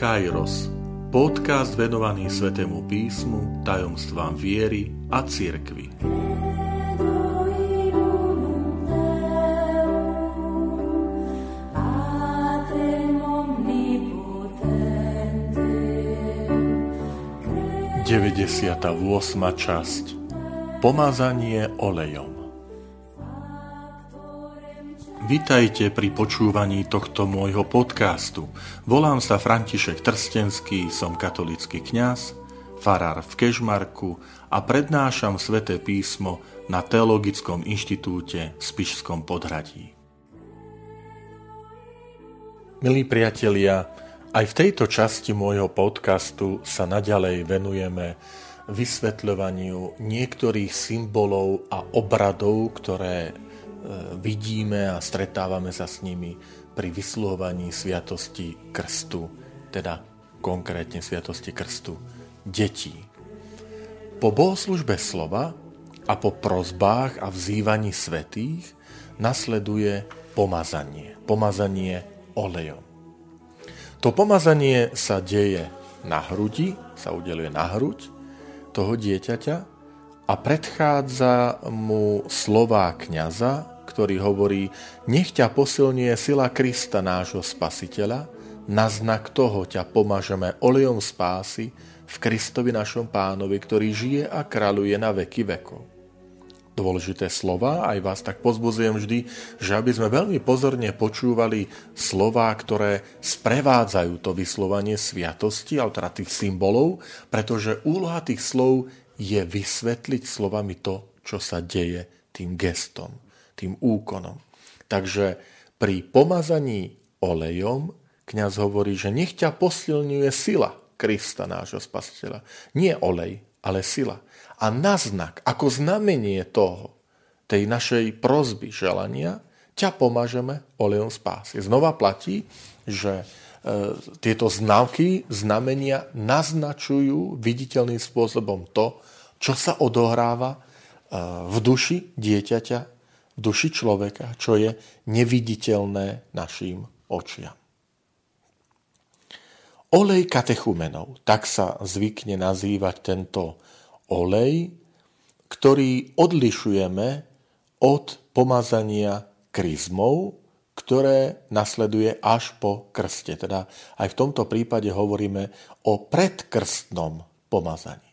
Kairos, podcast venovaný Svetému písmu, tajomstvám viery a cirkvi. Deväťdesiata časť. Pomazanie olejom Vitajte pri počúvaní tohto môjho podcastu. Volám sa František Trstenský, som katolický kňaz, farár v Kežmarku a prednášam sväté písmo na Teologickom inštitúte v Spišskom podhradí. Milí priatelia, aj v tejto časti môjho podcastu sa naďalej venujeme vysvetľovaniu niektorých symbolov a obradov, ktoré vidíme a stretávame sa s nimi pri vysluhovaní sviatosti krstu, teda konkrétne sviatosti krstu detí. Po bohoslužbe slova a po prozbách a vzývaní svetých nasleduje pomazanie. Pomazanie olejom. To pomazanie sa deje na hrudi, sa udeluje na hruď toho dieťaťa a predchádza mu slová kniaza, ktorý hovorí, nech ťa posilňuje sila Krista, nášho spasiteľa, na znak toho ťa pomažeme olejom spásy v Kristovi našom pánovi, ktorý žije a kráľuje na veky vekov. Dôležité slova, aj vás tak pozbuzujem vždy, že aby sme veľmi pozorne počúvali slova, ktoré sprevádzajú to vyslovanie sviatosti, alebo teda tých symbolov, pretože úloha tých slov je vysvetliť slovami to, čo sa deje tým gestom tým úkonom. Takže pri pomazaní olejom kňaz hovorí, že nech ťa posilňuje sila Krista, nášho spasiteľa. Nie olej, ale sila. A na znak, ako znamenie toho, tej našej prozby, želania, ťa pomažeme olejom spásy. Znova platí, že e, tieto znaky, znamenia naznačujú viditeľným spôsobom to, čo sa odohráva e, v duši dieťaťa duši človeka, čo je neviditeľné našim očiam. Olej katechumenov, tak sa zvykne nazývať tento olej, ktorý odlišujeme od pomazania kryzmov, ktoré nasleduje až po krste. Teda aj v tomto prípade hovoríme o predkrstnom pomazaní.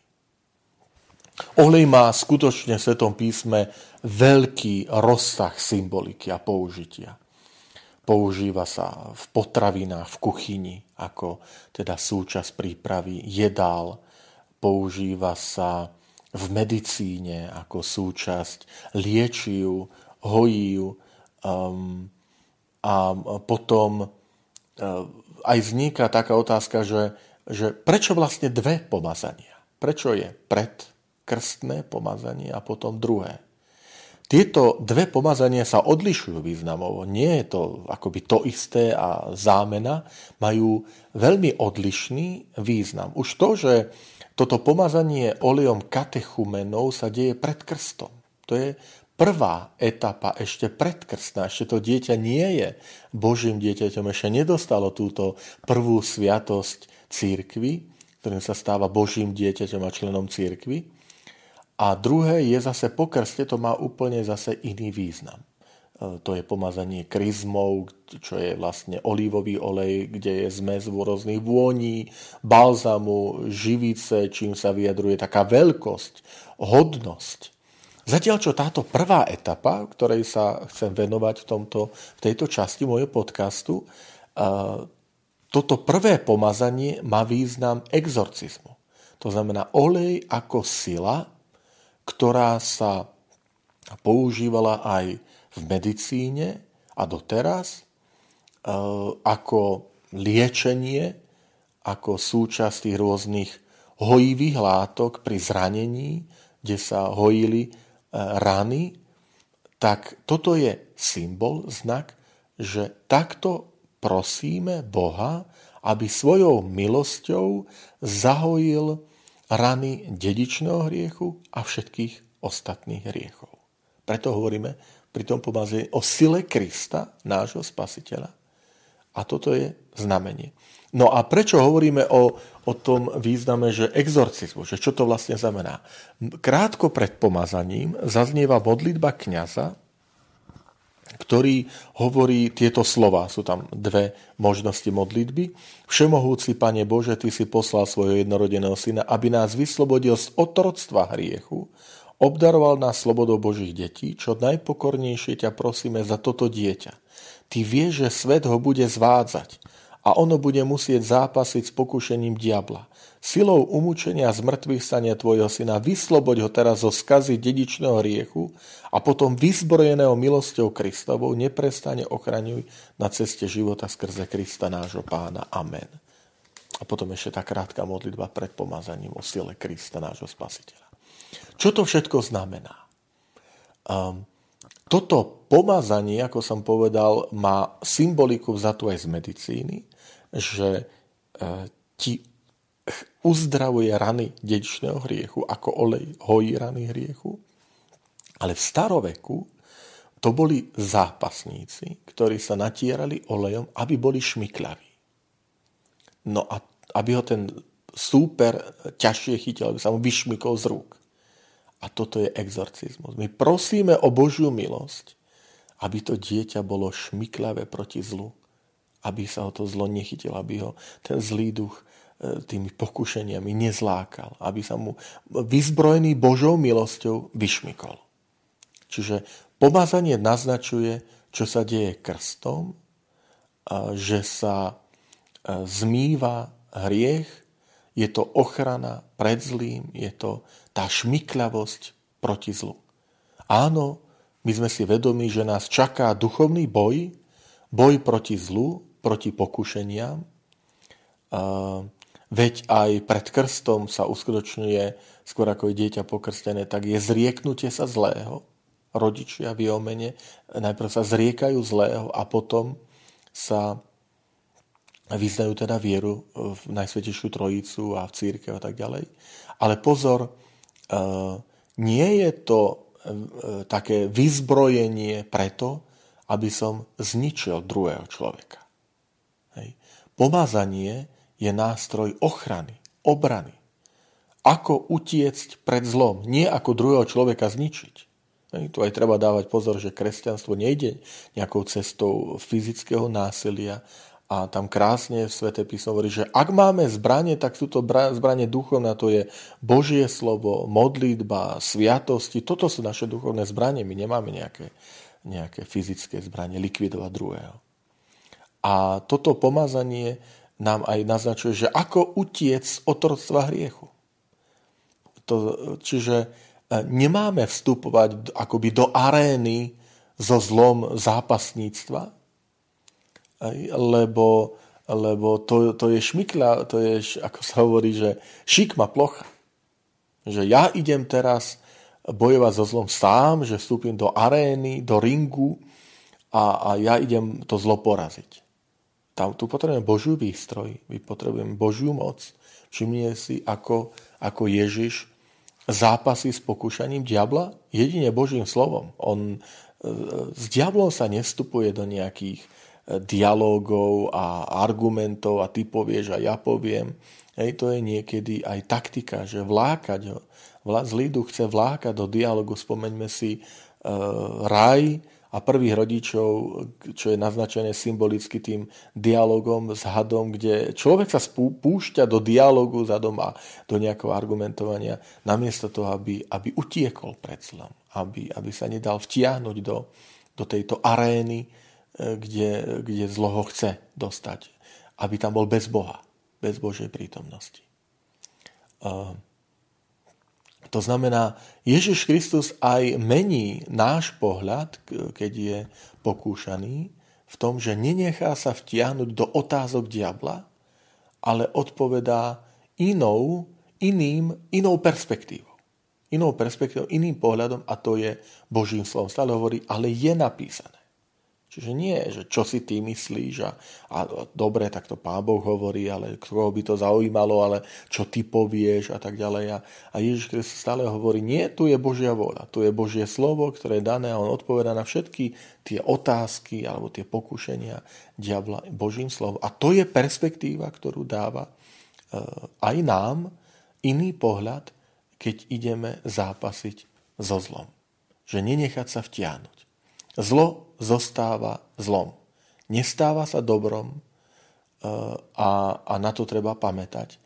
Olej má skutočne v Svetom písme veľký rozsah symboliky a použitia. Používa sa v potravinách, v kuchyni, ako teda súčasť prípravy jedál. Používa sa v medicíne ako súčasť liečiu, hojí um, a potom uh, aj vzniká taká otázka, že, že prečo vlastne dve pomazania? Prečo je pred krstné pomazanie a potom druhé? Tieto dve pomazania sa odlišujú významovo. Nie je to akoby to isté a zámena. Majú veľmi odlišný význam. Už to, že toto pomazanie olejom katechumenov sa deje pred krstom. To je prvá etapa ešte predkrstná. Ešte to dieťa nie je Božím dieťaťom. Ešte nedostalo túto prvú sviatosť církvy, ktorým sa stáva Božím dieťaťom a členom církvy. A druhé je zase po krste, to má úplne zase iný význam. E, to je pomazanie kryzmov, čo je vlastne olívový olej, kde je zmes rôznych vôní, balzamu, živice, čím sa vyjadruje taká veľkosť, hodnosť. Zatiaľ, čo táto prvá etapa, ktorej sa chcem venovať v, tomto, v tejto časti môjho podcastu, e, toto prvé pomazanie má význam exorcizmu. To znamená olej ako sila, ktorá sa používala aj v medicíne a doteraz e, ako liečenie, ako súčasť tých rôznych hojivých látok pri zranení, kde sa hojili e, rany, tak toto je symbol, znak, že takto prosíme Boha, aby svojou milosťou zahojil rany dedičného hriechu a všetkých ostatných hriechov. Preto hovoríme pri tom pomazení o sile Krista, nášho spasiteľa, A toto je znamenie. No a prečo hovoríme o, o tom význame, že exorcizmu, že čo to vlastne znamená? Krátko pred pomazaním zaznieva modlitba kniaza, ktorý hovorí tieto slova. Sú tam dve možnosti modlitby. Všemohúci Pane Bože, Ty si poslal svojho jednorodeného syna, aby nás vyslobodil z otroctva hriechu, obdaroval nás slobodou Božích detí, čo najpokornejšie ťa prosíme za toto dieťa. Ty vieš, že svet ho bude zvádzať a ono bude musieť zápasiť s pokušením diabla. Silou umúčenia z mŕtvych stania tvojho syna vysloboď ho teraz zo skazy dedičného riechu a potom vyzbrojeného milosťou Kristovou neprestane ochraňuj na ceste života skrze Krista nášho pána. Amen. A potom ešte tá krátka modlitba pred pomazaním o sile Krista nášho spasiteľa. Čo to všetko znamená? Um, toto pomazanie, ako som povedal, má symboliku vzatú aj z medicíny že e, ti uzdravuje rany dedičného hriechu, ako olej hojí rany hriechu. Ale v staroveku to boli zápasníci, ktorí sa natierali olejom, aby boli šmiklaví. No a aby ho ten súper ťažšie chytil, aby sa mu vyšmykol z rúk. A toto je exorcizmus. My prosíme o Božiu milosť, aby to dieťa bolo šmiklavé proti zlu aby sa ho to zlo nechytil, aby ho ten zlý duch tými pokušeniami nezlákal, aby sa mu vyzbrojený Božou milosťou vyšmykol. Čiže pomazanie naznačuje, čo sa deje krstom, že sa e, zmýva hriech, je to ochrana pred zlým, je to tá šmykľavosť proti zlu. Áno, my sme si vedomi, že nás čaká duchovný boj, boj proti zlu, proti pokušeniam. Veď aj pred krstom sa uskutočňuje, skôr ako je dieťa pokrstené, tak je zrieknutie sa zlého. Rodičia v jeho najprv sa zriekajú zlého a potom sa vyznajú teda vieru v Najsvetejšiu Trojicu a v církev a tak ďalej. Ale pozor, nie je to také vyzbrojenie preto, aby som zničil druhého človeka. Pomazanie je nástroj ochrany, obrany. Ako utiecť pred zlom, nie ako druhého človeka zničiť. Tu aj treba dávať pozor, že kresťanstvo nejde nejakou cestou fyzického násilia a tam krásne v Svete písmo hovorí, že ak máme zbranie, tak sú to zbranie duchovné, to je Božie slovo, modlitba, sviatosti. Toto sú naše duchovné zbranie, my nemáme nejaké, nejaké fyzické zbranie likvidovať druhého. A toto pomazanie nám aj naznačuje, že ako utiec z otroctva hriechu. To, čiže e, nemáme vstupovať akoby do arény so zlom zápasníctva, lebo, lebo to, to je šmykla, to je, ako sa hovorí, že šikma plocha. Že ja idem teraz bojovať so zlom sám, že vstúpim do arény, do ringu a, a ja idem to zlo poraziť. Tam, tu potrebujeme Božiu výstroj, my potrebujeme Božiu moc. Všimnie si, ako, ako Ježiš zápasy s pokúšaním diabla jedine Božím slovom. On e, s diablom sa nevstupuje do nejakých e, dialógov a argumentov a ty povieš a ja poviem. Hej, to je niekedy aj taktika, že vlákať ho. Zlý duch chce vlákať do dialogu. Spomeňme si uh, raj, a prvých rodičov, čo je naznačené symbolicky tým dialogom s hadom, kde človek sa púšťa do dialogu za doma, do nejakého argumentovania, namiesto toho, aby, aby utiekol pred zlom, aby, aby sa nedal vtiahnuť do, do tejto arény, e, kde, kde zlo ho chce dostať. Aby tam bol bez Boha, bez Božej prítomnosti. Uh, to znamená, Ježiš Kristus aj mení náš pohľad, keď je pokúšaný, v tom, že nenechá sa vtiahnuť do otázok diabla, ale odpovedá inou, iným, inou perspektívou. Inou perspektívou, iným pohľadom a to je Božím slovom. Stále hovorí, ale je napísané. Čiže nie, že čo si ty myslíš a, a dobre, tak to Pán Boh hovorí, ale koho by to zaujímalo, ale čo ty povieš a tak ďalej. A, a Ježiš Kristus stále hovorí, nie, tu je Božia voľa, tu je Božie slovo, ktoré je dané a on odpoveda na všetky tie otázky alebo tie pokušenia diabla Božím slovom. A to je perspektíva, ktorú dáva e, aj nám iný pohľad, keď ideme zápasiť so zlom. Že nenechať sa vtiahnuť. Zlo zostáva zlom. Nestáva sa dobrom e, a, a na to treba pamätať.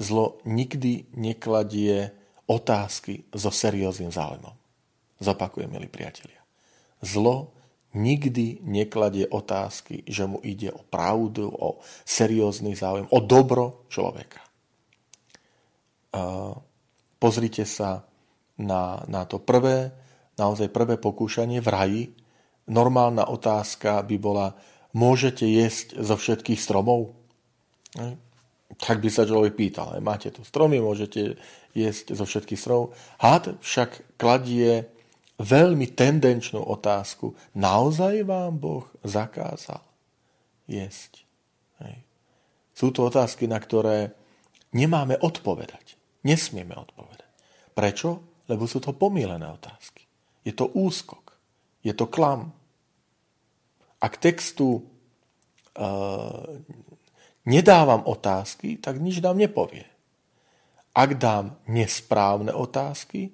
Zlo nikdy nekladie otázky so serióznym záujmom. Zopakujem, milí priatelia. Zlo nikdy nekladie otázky, že mu ide o pravdu, o seriózny záujem, o dobro človeka. E, pozrite sa na, na to prvé, naozaj prvé pokúšanie v raji, normálna otázka by bola, môžete jesť zo všetkých stromov? Tak by sa človek pýtal, máte tu stromy, môžete jesť zo všetkých stromov. Had však kladie veľmi tendenčnú otázku. Naozaj vám Boh zakázal jesť? Sú to otázky, na ktoré nemáme odpovedať. Nesmieme odpovedať. Prečo? Lebo sú to pomílené otázky. Je to úskok. Je to klam ak textu uh, nedávam otázky, tak nič nám nepovie. Ak dám nesprávne otázky,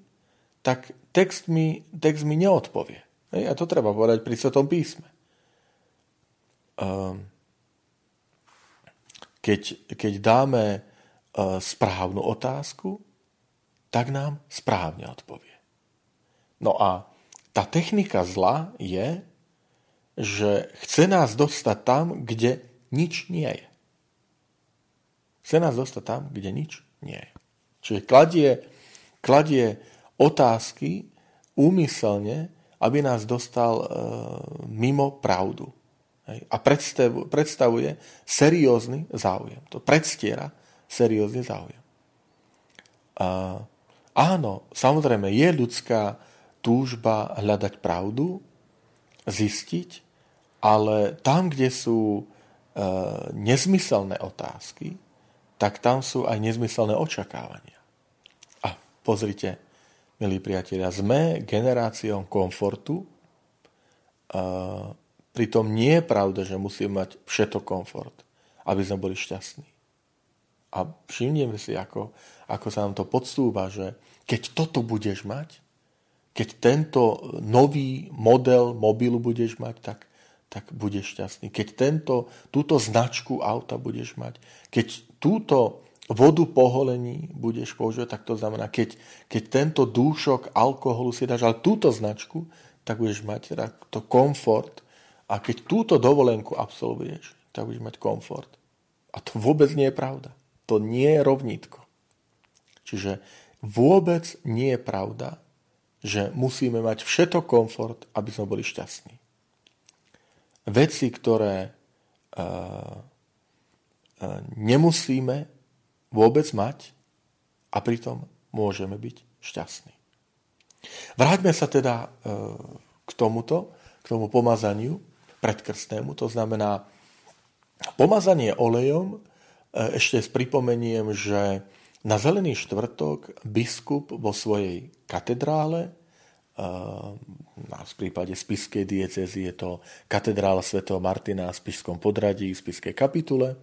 tak text mi, text mi neodpovie. Hej, a to treba povedať pri Svetom písme. Um, keď, keď dáme uh, správnu otázku, tak nám správne odpovie. No a tá technika zla je, že chce nás dostať tam, kde nič nie je. Chce nás dostať tam, kde nič nie je. Čiže kladie, kladie otázky úmyselne, aby nás dostal e, mimo pravdu. Hej? A predstavuje, predstavuje seriózny záujem. To predstiera seriózny záujem. A, áno, samozrejme, je ľudská túžba hľadať pravdu, zistiť, ale tam, kde sú e, nezmyselné otázky, tak tam sú aj nezmyselné očakávania. A pozrite, milí priatelia, sme generáciou komfortu, e, pritom nie je pravda, že musíme mať všetko komfort, aby sme boli šťastní. A všimneme si, ako, ako sa nám to podstúva, že keď toto budeš mať, keď tento nový model mobilu budeš mať, tak tak budeš šťastný. Keď tento, túto značku auta budeš mať, keď túto vodu poholení budeš používať, tak to znamená, keď, keď tento dúšok alkoholu si dáš, ale túto značku, tak budeš mať to komfort. A keď túto dovolenku absolvuješ, tak budeš mať komfort. A to vôbec nie je pravda. To nie je rovnítko. Čiže vôbec nie je pravda, že musíme mať všetko komfort, aby sme boli šťastní veci, ktoré uh, uh, nemusíme vôbec mať a pritom môžeme byť šťastní. Vráťme sa teda uh, k tomuto, k tomu pomazaniu predkrstnému, to znamená pomazanie olejom, ešte pripomeniem, že na Zelený štvrtok biskup vo svojej katedrále v prípade spiskej diecezy je to katedrála svätého Martina v Spišskom podradí, v Spiskej kapitule.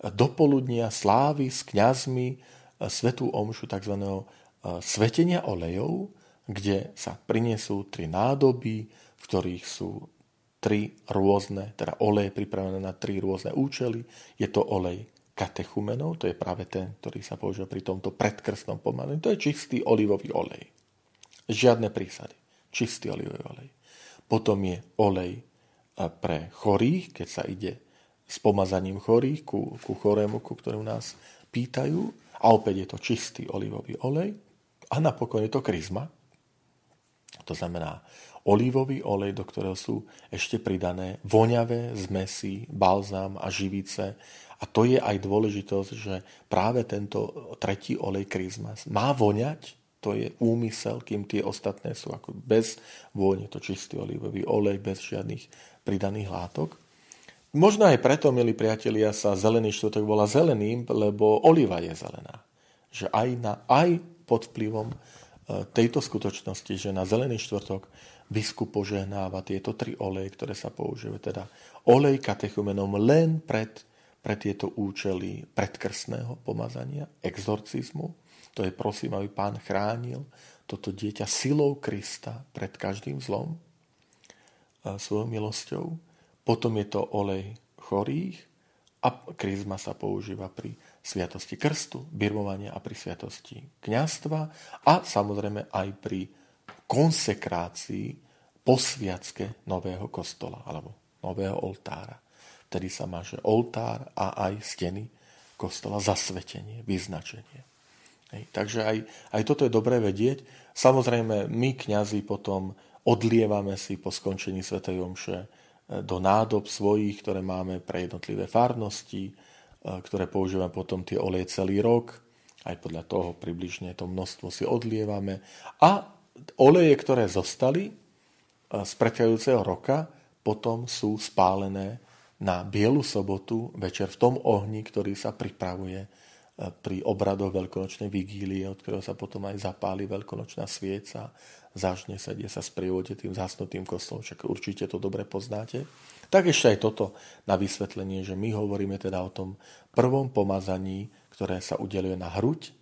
Do poludnia slávy s kňazmi svetú omšu tzv. svetenia olejov, kde sa prinesú tri nádoby, v ktorých sú tri rôzne, teda olej pripravené na tri rôzne účely. Je to olej katechumenov, to je práve ten, ktorý sa používa pri tomto predkrstnom pomalení. To je čistý olivový olej. Žiadne prísady. Čistý olivový olej. Potom je olej pre chorých, keď sa ide s pomazaním chorých ku, ku chorému, ku ktorému nás pýtajú. A opäť je to čistý olivový olej. A napokon je to kryzma. To znamená olivový olej, do ktorého sú ešte pridané voňavé zmesy, balzám a živice. A to je aj dôležitosť, že práve tento tretí olej kryzmas má voňať to je úmysel, kým tie ostatné sú ako bez vône, to čistý olivový olej, bez žiadnych pridaných látok. Možno aj preto, milí priatelia, sa zelený štvrtok volá zeleným, lebo oliva je zelená. Že aj, na, aj pod vplyvom e, tejto skutočnosti, že na zelený štvrtok biskup požehnáva tieto tri oleje, ktoré sa používajú. Teda olej katechumenom len pred, pre tieto účely predkrstného pomazania, exorcizmu. To je prosím, aby pán chránil toto dieťa silou Krista pred každým zlom svojou milosťou. Potom je to olej chorých a kryzma sa používa pri sviatosti krstu, birmovania a pri sviatosti kňastva a samozrejme aj pri konsekrácii posviacke nového kostola alebo nového oltára. Vtedy sa máže oltár a aj steny kostola, zasvetenie, vyznačenie. Hej. Takže aj, aj toto je dobré vedieť. Samozrejme, my kňazi potom odlievame si po skončení Sv. Omše e, do nádob svojich, ktoré máme pre jednotlivé farnosti, e, ktoré používame potom tie oleje celý rok. Aj podľa toho približne to množstvo si odlievame. A oleje, ktoré zostali e, z predchádzajúceho roka, potom sú spálené na Bielu sobotu večer v tom ohni, ktorý sa pripravuje pri obradoch veľkonočnej vigílie, od ktorého sa potom aj zapáli veľkonočná svieca, zažne sa, kde sa sprievode tým zasnutým kostolom, však určite to dobre poznáte. Tak ešte aj toto na vysvetlenie, že my hovoríme teda o tom prvom pomazaní, ktoré sa udeluje na hruď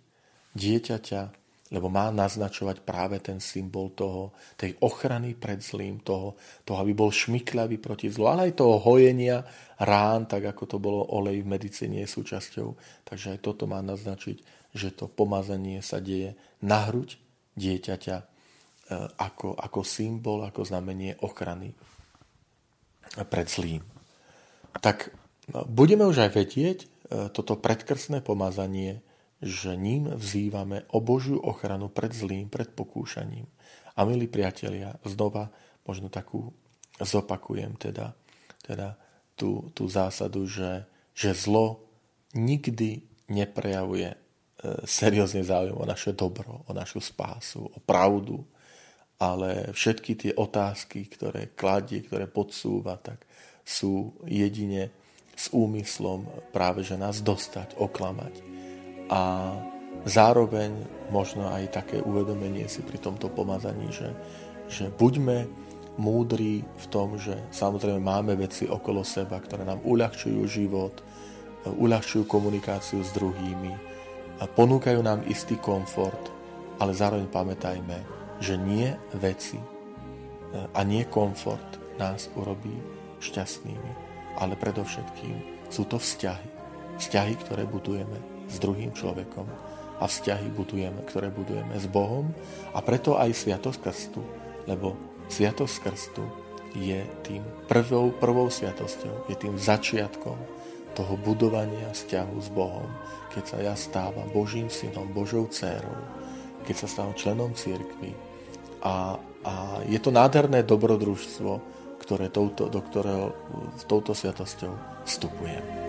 dieťaťa, lebo má naznačovať práve ten symbol toho, tej ochrany pred zlým, toho, toho, aby bol šmykľavý proti zlu, ale aj toho hojenia rán, tak ako to bolo olej v medicíne je súčasťou. Takže aj toto má naznačiť, že to pomazanie sa deje na hruď dieťaťa e, ako, ako symbol, ako znamenie ochrany pred zlým. Tak no, budeme už aj vedieť, e, toto predkrstné pomazanie že ním vzývame o Božiu ochranu pred zlým, pred pokúšaním. A milí priatelia, znova možno takú zopakujem teda, teda tú, tú zásadu, že, že zlo nikdy neprejavuje e, seriózne záujem o naše dobro, o našu spásu, o pravdu, ale všetky tie otázky, ktoré kladie, ktoré podsúva, tak sú jedine s úmyslom práve, že nás dostať, oklamať a zároveň možno aj také uvedomenie si pri tomto pomazaní, že, že buďme múdri v tom, že samozrejme máme veci okolo seba, ktoré nám uľahčujú život, uľahčujú komunikáciu s druhými, a ponúkajú nám istý komfort, ale zároveň pamätajme, že nie veci a nie komfort nás urobí šťastnými, ale predovšetkým sú to vzťahy. Vzťahy, ktoré budujeme s druhým človekom a vzťahy budujeme, ktoré budujeme s Bohom a preto aj Sviatosť Krstu, lebo Sviatosť Krstu je tým prvou, prvou sviatosťou, je tým začiatkom toho budovania vzťahu s Bohom, keď sa ja stávam Božím synom, Božou dcérou, keď sa stávam členom církvy. A, a je to nádherné dobrodružstvo, ktoré touto, do ktorého touto sviatosťou vstupujem.